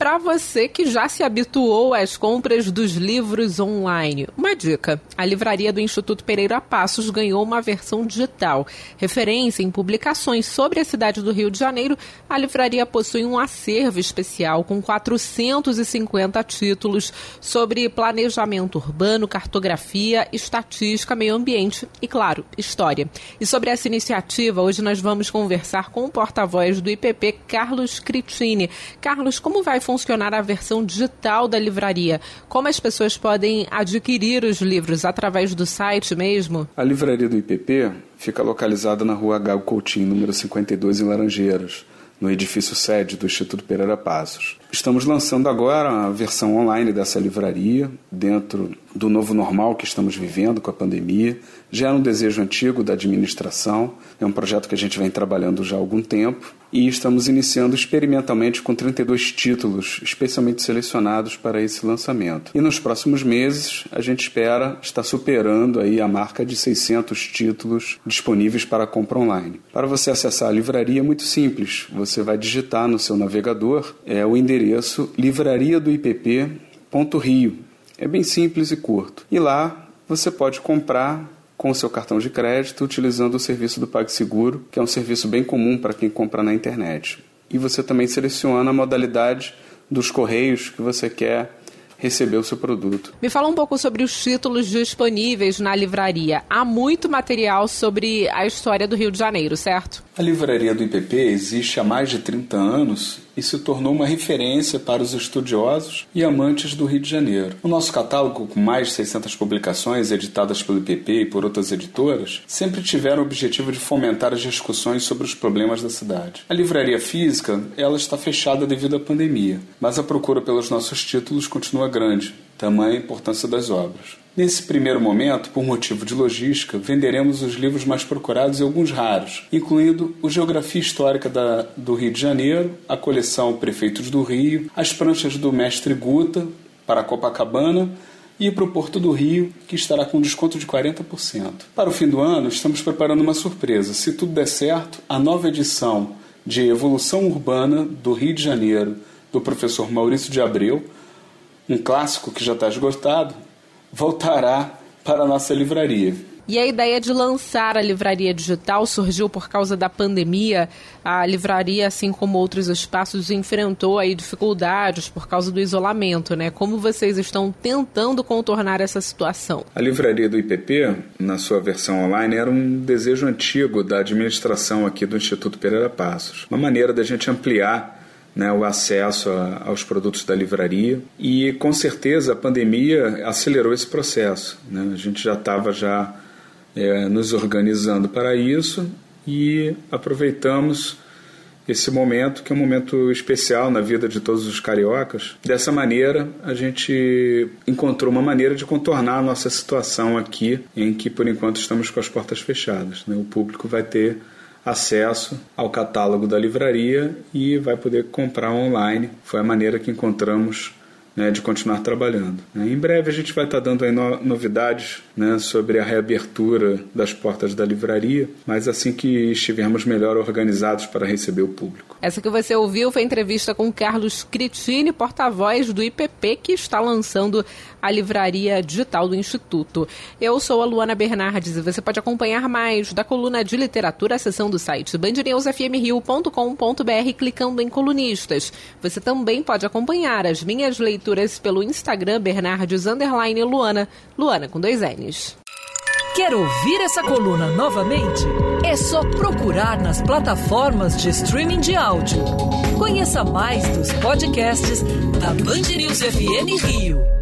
para você que já se habituou às compras dos livros online. Uma dica: a livraria do Instituto Pereira Passos ganhou uma versão digital. Referência em publicações sobre a cidade do Rio de Janeiro, a livraria possui um acervo especial com 450 títulos sobre planejamento urbano, cartografia, estatística, meio ambiente e, claro, história. E sobre essa iniciativa, hoje nós vamos conversar com o porta-voz do IPP, Carlos Critini. Carlos, como vai funcionar a versão digital da livraria? Como as pessoas podem adquirir os livros? Através do site mesmo? A livraria do IPP fica localizada na rua Gago Coutinho, número 52, em Laranjeiras, no edifício sede do Instituto Pereira Passos. Estamos lançando agora a versão online dessa livraria, dentro do novo normal que estamos vivendo com a pandemia. Já era um desejo antigo da administração, é um projeto que a gente vem trabalhando já há algum tempo e estamos iniciando experimentalmente com 32 títulos especialmente selecionados para esse lançamento. E nos próximos meses a gente espera estar superando aí a marca de 600 títulos disponíveis para compra online. Para você acessar a livraria é muito simples, você vai digitar no seu navegador é o endereço livraria do IPP.rio. É bem simples e curto. E lá você pode comprar com o seu cartão de crédito utilizando o serviço do PagSeguro, que é um serviço bem comum para quem compra na internet. E você também seleciona a modalidade dos correios que você quer receber o seu produto. Me fala um pouco sobre os títulos disponíveis na livraria. Há muito material sobre a história do Rio de Janeiro, certo? A livraria do IPP existe há mais de 30 anos e se tornou uma referência para os estudiosos e amantes do Rio de Janeiro. O nosso catálogo, com mais de 600 publicações editadas pelo IPP e por outras editoras, sempre tiveram o objetivo de fomentar as discussões sobre os problemas da cidade. A livraria física, ela está fechada devido à pandemia, mas a procura pelos nossos títulos continua grande, tamanha a importância das obras. Nesse primeiro momento, por motivo de logística, venderemos os livros mais procurados e alguns raros, incluindo o Geografia Histórica da, do Rio de Janeiro, a coleção Prefeitos do Rio, as pranchas do Mestre Guta para Copacabana e para o Porto do Rio, que estará com desconto de 40%. Para o fim do ano, estamos preparando uma surpresa. Se tudo der certo, a nova edição de Evolução Urbana do Rio de Janeiro, do professor Maurício de Abreu, um clássico que já está esgotado, voltará para a nossa livraria. E a ideia de lançar a livraria digital surgiu por causa da pandemia. A livraria, assim como outros espaços, enfrentou aí dificuldades por causa do isolamento, né? Como vocês estão tentando contornar essa situação? A livraria do IPP, na sua versão online, era um desejo antigo da administração aqui do Instituto Pereira Passos. Uma maneira da gente ampliar né, o acesso a, aos produtos da livraria e com certeza a pandemia acelerou esse processo. Né? A gente já estava já é, nos organizando para isso e aproveitamos esse momento que é um momento especial na vida de todos os cariocas. Dessa maneira, a gente encontrou uma maneira de contornar a nossa situação aqui, em que por enquanto estamos com as portas fechadas. Né? O público vai ter acesso ao catálogo da livraria e vai poder comprar online. Foi a maneira que encontramos né, de continuar trabalhando. Em breve a gente vai estar dando no novidades né, sobre a reabertura das portas da livraria, mas assim que estivermos melhor organizados para receber o público. Essa que você ouviu foi entrevista com Carlos Critini, porta-voz do IPP, que está lançando a livraria digital do Instituto. Eu sou a Luana Bernardes e você pode acompanhar mais da coluna de literatura, a seção do site bandnewsfmrio.com.br clicando em colunistas. Você também pode acompanhar as minhas leituras pelo Instagram Bernardes Luana, Luana com dois N's. Quer ouvir essa coluna novamente? É só procurar nas plataformas de streaming de áudio. Conheça mais dos podcasts da Band News FM Rio.